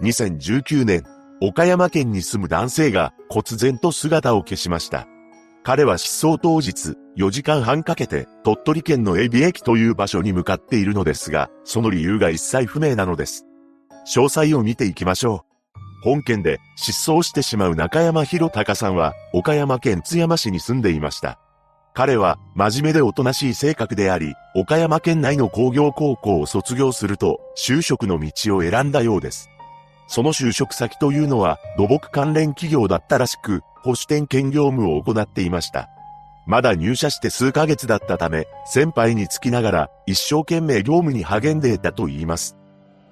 2019年、岡山県に住む男性が忽然と姿を消しました。彼は失踪当日、4時間半かけて鳥取県のエビ駅という場所に向かっているのですが、その理由が一切不明なのです。詳細を見ていきましょう。本件で失踪してしまう中山博隆さんは岡山県津山市に住んでいました。彼は真面目でおとなしい性格であり、岡山県内の工業高校を卒業すると就職の道を選んだようです。その就職先というのは土木関連企業だったらしく、保守点検業務を行っていました。まだ入社して数ヶ月だったため、先輩につきながら一生懸命業務に励んでいたと言います。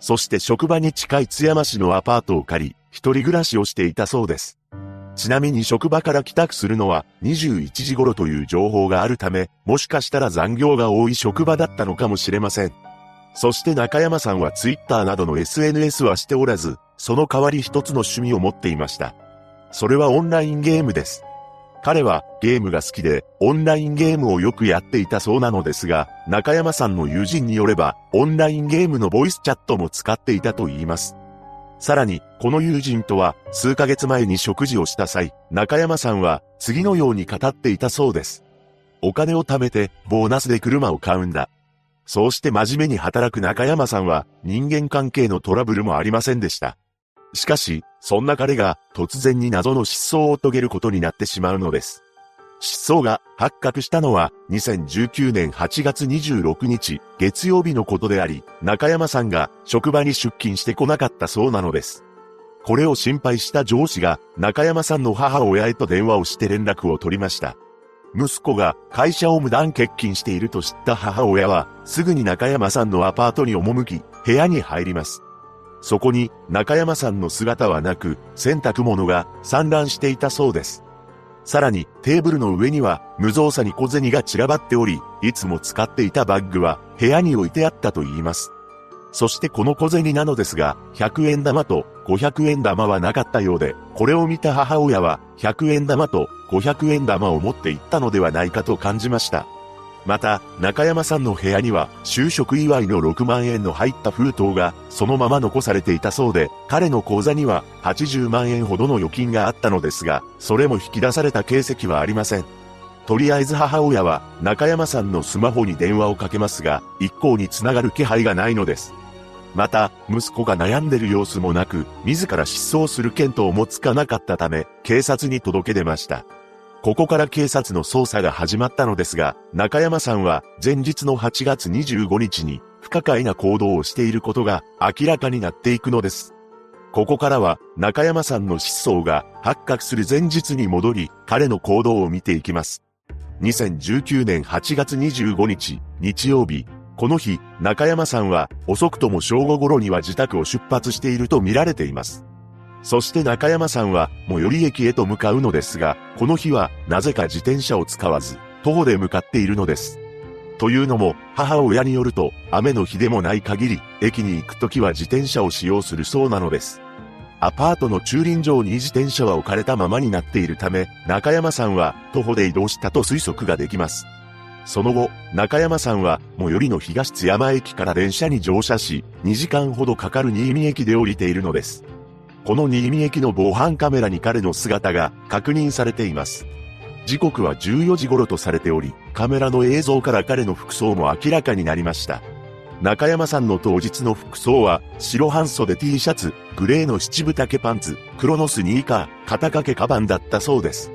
そして職場に近い津山市のアパートを借り、一人暮らしをしていたそうです。ちなみに職場から帰宅するのは21時頃という情報があるため、もしかしたら残業が多い職場だったのかもしれません。そして中山さんは Twitter などの SNS はしておらず、その代わり一つの趣味を持っていました。それはオンラインゲームです。彼はゲームが好きで、オンラインゲームをよくやっていたそうなのですが、中山さんの友人によれば、オンラインゲームのボイスチャットも使っていたと言います。さらに、この友人とは数ヶ月前に食事をした際、中山さんは次のように語っていたそうです。お金を貯めてボーナスで車を買うんだ。そうして真面目に働く中山さんは人間関係のトラブルもありませんでした。しかし、そんな彼が突然に謎の失踪を遂げることになってしまうのです。失踪が発覚したのは2019年8月26日月曜日のことであり、中山さんが職場に出勤してこなかったそうなのです。これを心配した上司が中山さんの母親へと電話をして連絡を取りました。息子が会社を無断欠勤していると知った母親はすぐに中山さんのアパートに赴き部屋に入ります。そこに中山さんの姿はなく洗濯物が散乱していたそうです。さらにテーブルの上には無造作に小銭が散らばっており、いつも使っていたバッグは部屋に置いてあったと言います。そしてこの小銭なのですが、100円玉と500円玉はなかったようで、これを見た母親は100円玉と500円玉を持って行ったのではないかと感じました。また、中山さんの部屋には、就職祝いの6万円の入った封筒が、そのまま残されていたそうで、彼の口座には、80万円ほどの預金があったのですが、それも引き出された形跡はありません。とりあえず母親は、中山さんのスマホに電話をかけますが、一向につながる気配がないのです。また、息子が悩んでる様子もなく、自ら失踪する見当もつかなかったため、警察に届け出ました。ここから警察の捜査が始まったのですが、中山さんは前日の8月25日に不可解な行動をしていることが明らかになっていくのです。ここからは中山さんの失踪が発覚する前日に戻り、彼の行動を見ていきます。2019年8月25日、日曜日、この日、中山さんは遅くとも正午頃には自宅を出発していると見られています。そして中山さんは最寄り駅へと向かうのですが、この日はなぜか自転車を使わず、徒歩で向かっているのです。というのも、母親によると、雨の日でもない限り、駅に行くときは自転車を使用するそうなのです。アパートの駐輪場に自転車は置かれたままになっているため、中山さんは徒歩で移動したと推測ができます。その後、中山さんは最寄りの東津山駅から電車に乗車し、2時間ほどかかる新見駅で降りているのです。この新見駅の防犯カメラに彼の姿が確認されています。時刻は14時頃とされており、カメラの映像から彼の服装も明らかになりました。中山さんの当日の服装は、白半袖 T シャツ、グレーの七分丈パンツ、黒のスニーカー、肩掛けカバンだったそうです。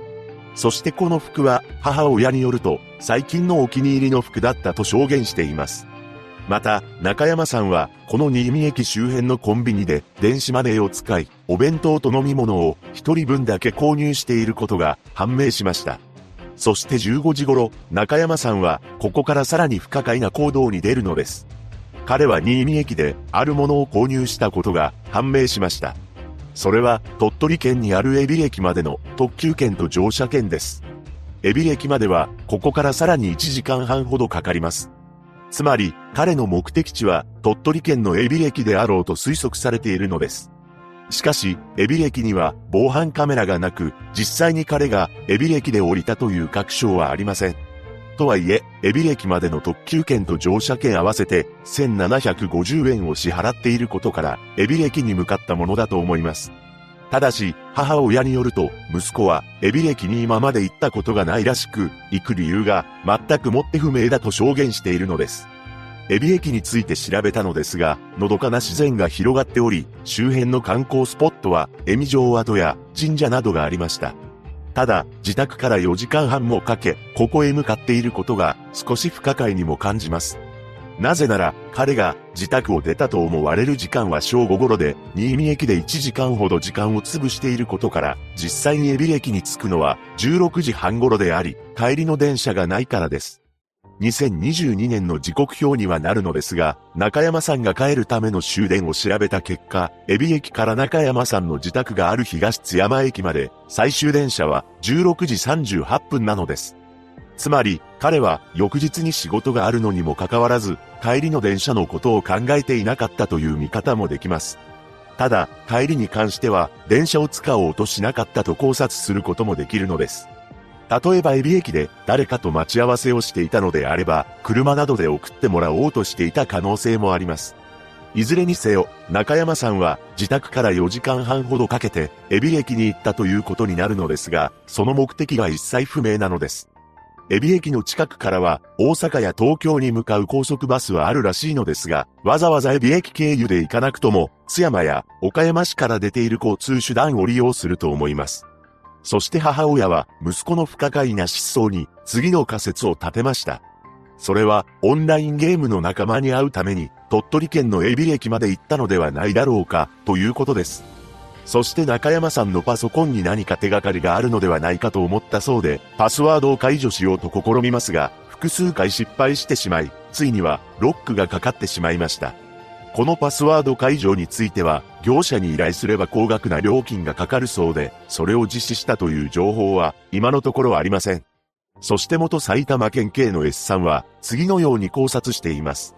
そしてこの服は、母親によると、最近のお気に入りの服だったと証言しています。また、中山さんは、この新見駅周辺のコンビニで電子マネーを使い、お弁当と飲み物を一人分だけ購入していることが判明しました。そして15時頃、中山さんは、ここからさらに不可解な行動に出るのです。彼は新見駅で、あるものを購入したことが判明しました。それは、鳥取県にある海老駅までの特急券と乗車券です。海老駅までは、ここからさらに1時間半ほどかかります。つまり、彼の目的地は鳥取県のエビ駅であろうと推測されているのです。しかし、エビ駅には防犯カメラがなく、実際に彼がエビ駅で降りたという確証はありません。とはいえ、海老駅までの特急券と乗車券合わせて1750円を支払っていることから、海老駅に向かったものだと思います。ただし、母親によると、息子は、海老駅に今まで行ったことがないらしく、行く理由が、全くもって不明だと証言しているのです。海老駅について調べたのですが、のどかな自然が広がっており、周辺の観光スポットは、恵美城跡や神社などがありました。ただ、自宅から4時間半もかけ、ここへ向かっていることが、少し不可解にも感じます。なぜなら、彼が自宅を出たと思われる時間は正午頃で、新見駅で1時間ほど時間を潰していることから、実際に海老駅に着くのは16時半頃であり、帰りの電車がないからです。2022年の時刻表にはなるのですが、中山さんが帰るための終電を調べた結果、海老駅から中山さんの自宅がある東津山駅まで、最終電車は16時38分なのです。つまり、彼は翌日に仕事があるのにもかかわらず、帰りの電車のことを考えていなかったという見方もできます。ただ、帰りに関しては、電車を使おうとしなかったと考察することもできるのです。例えば、エビ駅で誰かと待ち合わせをしていたのであれば、車などで送ってもらおうとしていた可能性もあります。いずれにせよ、中山さんは自宅から4時間半ほどかけて、エビ駅に行ったということになるのですが、その目的が一切不明なのです。エビ駅の近くからは大阪や東京に向かう高速バスはあるらしいのですが、わざわざエビ駅経由で行かなくとも、津山や岡山市から出ている交通手段を利用すると思います。そして母親は息子の不可解な失踪に次の仮説を立てました。それはオンラインゲームの仲間に会うために鳥取県のエビ駅まで行ったのではないだろうかということです。そして中山さんのパソコンに何か手がかりがあるのではないかと思ったそうで、パスワードを解除しようと試みますが、複数回失敗してしまい、ついにはロックがかかってしまいました。このパスワード解除については、業者に依頼すれば高額な料金がかかるそうで、それを実施したという情報は、今のところありません。そして元埼玉県警の S さんは、次のように考察しています。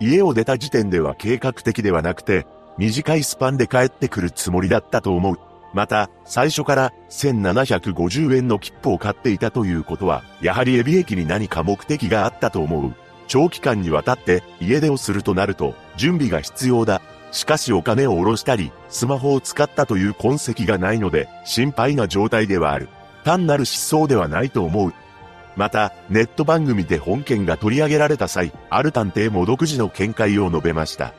家を出た時点では計画的ではなくて、短いスパンで帰ってくるつもりだったと思う。また、最初から1750円の切符を買っていたということは、やはりエビ駅に何か目的があったと思う。長期間にわたって家出をするとなると、準備が必要だ。しかしお金を下ろしたり、スマホを使ったという痕跡がないので、心配な状態ではある。単なる失踪ではないと思う。また、ネット番組で本件が取り上げられた際、ある探偵も独自の見解を述べました。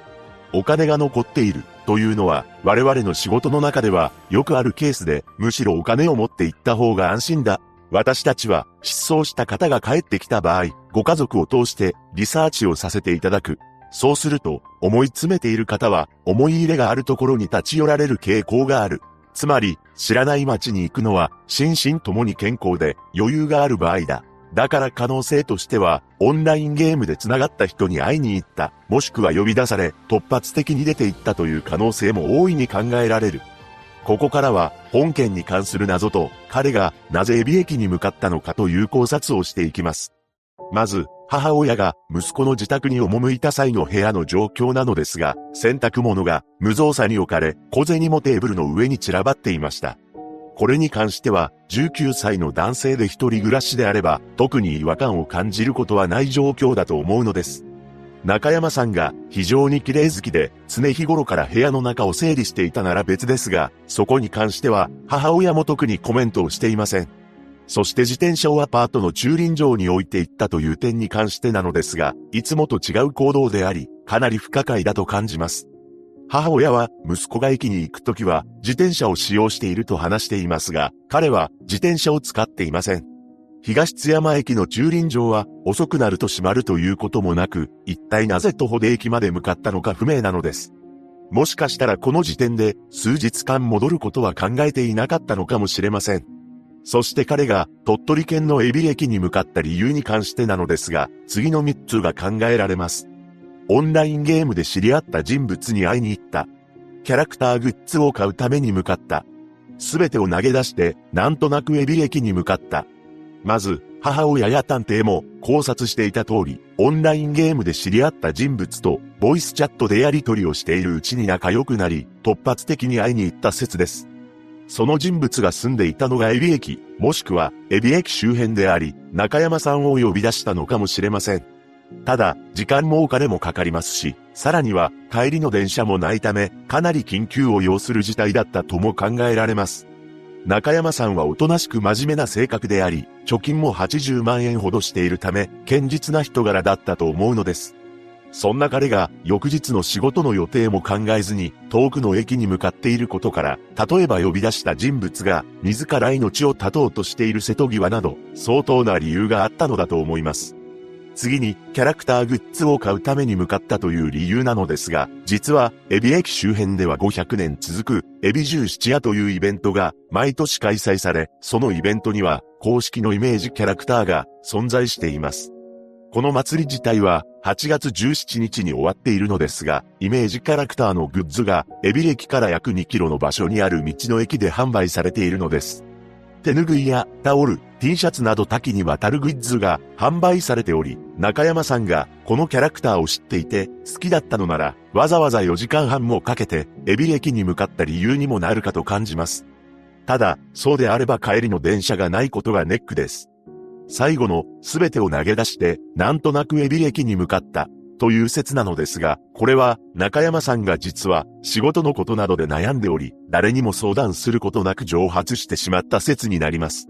お金が残っているというのは我々の仕事の中ではよくあるケースでむしろお金を持って行った方が安心だ。私たちは失踪した方が帰ってきた場合、ご家族を通してリサーチをさせていただく。そうすると思い詰めている方は思い入れがあるところに立ち寄られる傾向がある。つまり知らない街に行くのは心身ともに健康で余裕がある場合だ。だから可能性としては、オンラインゲームで繋がった人に会いに行った、もしくは呼び出され、突発的に出て行ったという可能性も大いに考えられる。ここからは、本件に関する謎と、彼がなぜエビ駅に向かったのかという考察をしていきます。まず、母親が息子の自宅に赴いた際の部屋の状況なのですが、洗濯物が無造作に置かれ、小銭もテーブルの上に散らばっていました。これに関しては、19歳の男性で一人暮らしであれば、特に違和感を感じることはない状況だと思うのです。中山さんが非常に綺麗好きで、常日頃から部屋の中を整理していたなら別ですが、そこに関しては、母親も特にコメントをしていません。そして自転車をアパートの駐輪場に置いていったという点に関してなのですが、いつもと違う行動であり、かなり不可解だと感じます。母親は息子が駅に行くときは自転車を使用していると話していますが、彼は自転車を使っていません。東津山駅の駐輪場は遅くなると閉まるということもなく、一体なぜ徒歩で駅まで向かったのか不明なのです。もしかしたらこの時点で数日間戻ることは考えていなかったのかもしれません。そして彼が鳥取県の海老駅に向かった理由に関してなのですが、次の3つが考えられます。オンラインゲームで知り合った人物に会いに行った。キャラクターグッズを買うために向かった。すべてを投げ出して、なんとなくエビ駅に向かった。まず、母親や探偵も考察していた通り、オンラインゲームで知り合った人物と、ボイスチャットでやり取りをしているうちに仲良くなり、突発的に会いに行った説です。その人物が住んでいたのがエビ駅、もしくはエビ駅周辺であり、中山さんを呼び出したのかもしれません。ただ、時間もお金もかかりますし、さらには帰りの電車もないため、かなり緊急を要する事態だったとも考えられます。中山さんはおとなしく真面目な性格であり、貯金も80万円ほどしているため、堅実な人柄だったと思うのです。そんな彼が翌日の仕事の予定も考えずに遠くの駅に向かっていることから、例えば呼び出した人物が自ら命を絶とうとしている瀬戸際など相当な理由があったのだと思います。次に、キャラクターグッズを買うために向かったという理由なのですが、実は、エビ駅周辺では500年続く、エビ十七夜というイベントが、毎年開催され、そのイベントには、公式のイメージキャラクターが存在しています。この祭り自体は、8月17日に終わっているのですが、イメージキャラクターのグッズが、エビ駅から約2キロの場所にある道の駅で販売されているのです。手ぬぐいやタオル、T シャツなど多岐にわたるグッズが販売されており、中山さんがこのキャラクターを知っていて好きだったのなら、わざわざ4時間半もかけて、エビ駅に向かった理由にもなるかと感じます。ただ、そうであれば帰りの電車がないことがネックです。最後のすべてを投げ出して、なんとなくエビ駅に向かったという説なのですが、これは中山さんが実は仕事のことなどで悩んでおり、誰にも相談することなく蒸発してしまった説になります。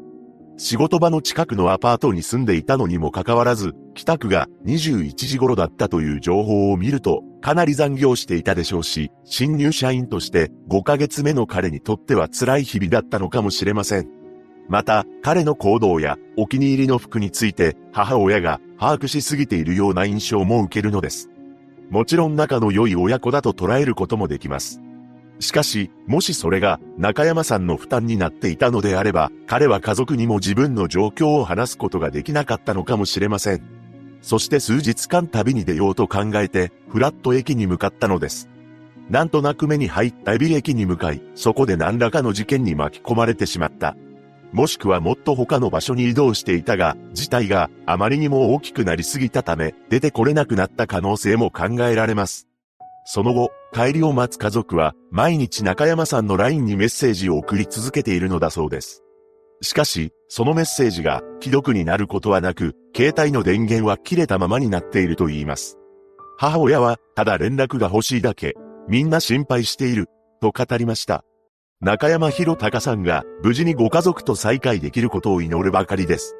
仕事場の近くのアパートに住んでいたのにもかかわらず、帰宅が21時頃だったという情報を見ると、かなり残業していたでしょうし、新入社員として5ヶ月目の彼にとっては辛い日々だったのかもしれません。また、彼の行動やお気に入りの服について母親が把握しすぎているような印象も受けるのです。もちろん仲の良い親子だと捉えることもできます。しかし、もしそれが中山さんの負担になっていたのであれば、彼は家族にも自分の状況を話すことができなかったのかもしれません。そして数日間旅に出ようと考えて、フラット駅に向かったのです。なんとなく目に入ったエビ駅に向かい、そこで何らかの事件に巻き込まれてしまった。もしくはもっと他の場所に移動していたが、事態があまりにも大きくなりすぎたため、出てこれなくなった可能性も考えられます。その後、帰りを待つ家族は、毎日中山さんの LINE にメッセージを送り続けているのだそうです。しかし、そのメッセージが既読になることはなく、携帯の電源は切れたままになっていると言います。母親は、ただ連絡が欲しいだけ、みんな心配している、と語りました。中山博隆さんが無事にご家族と再会できることを祈るばかりです。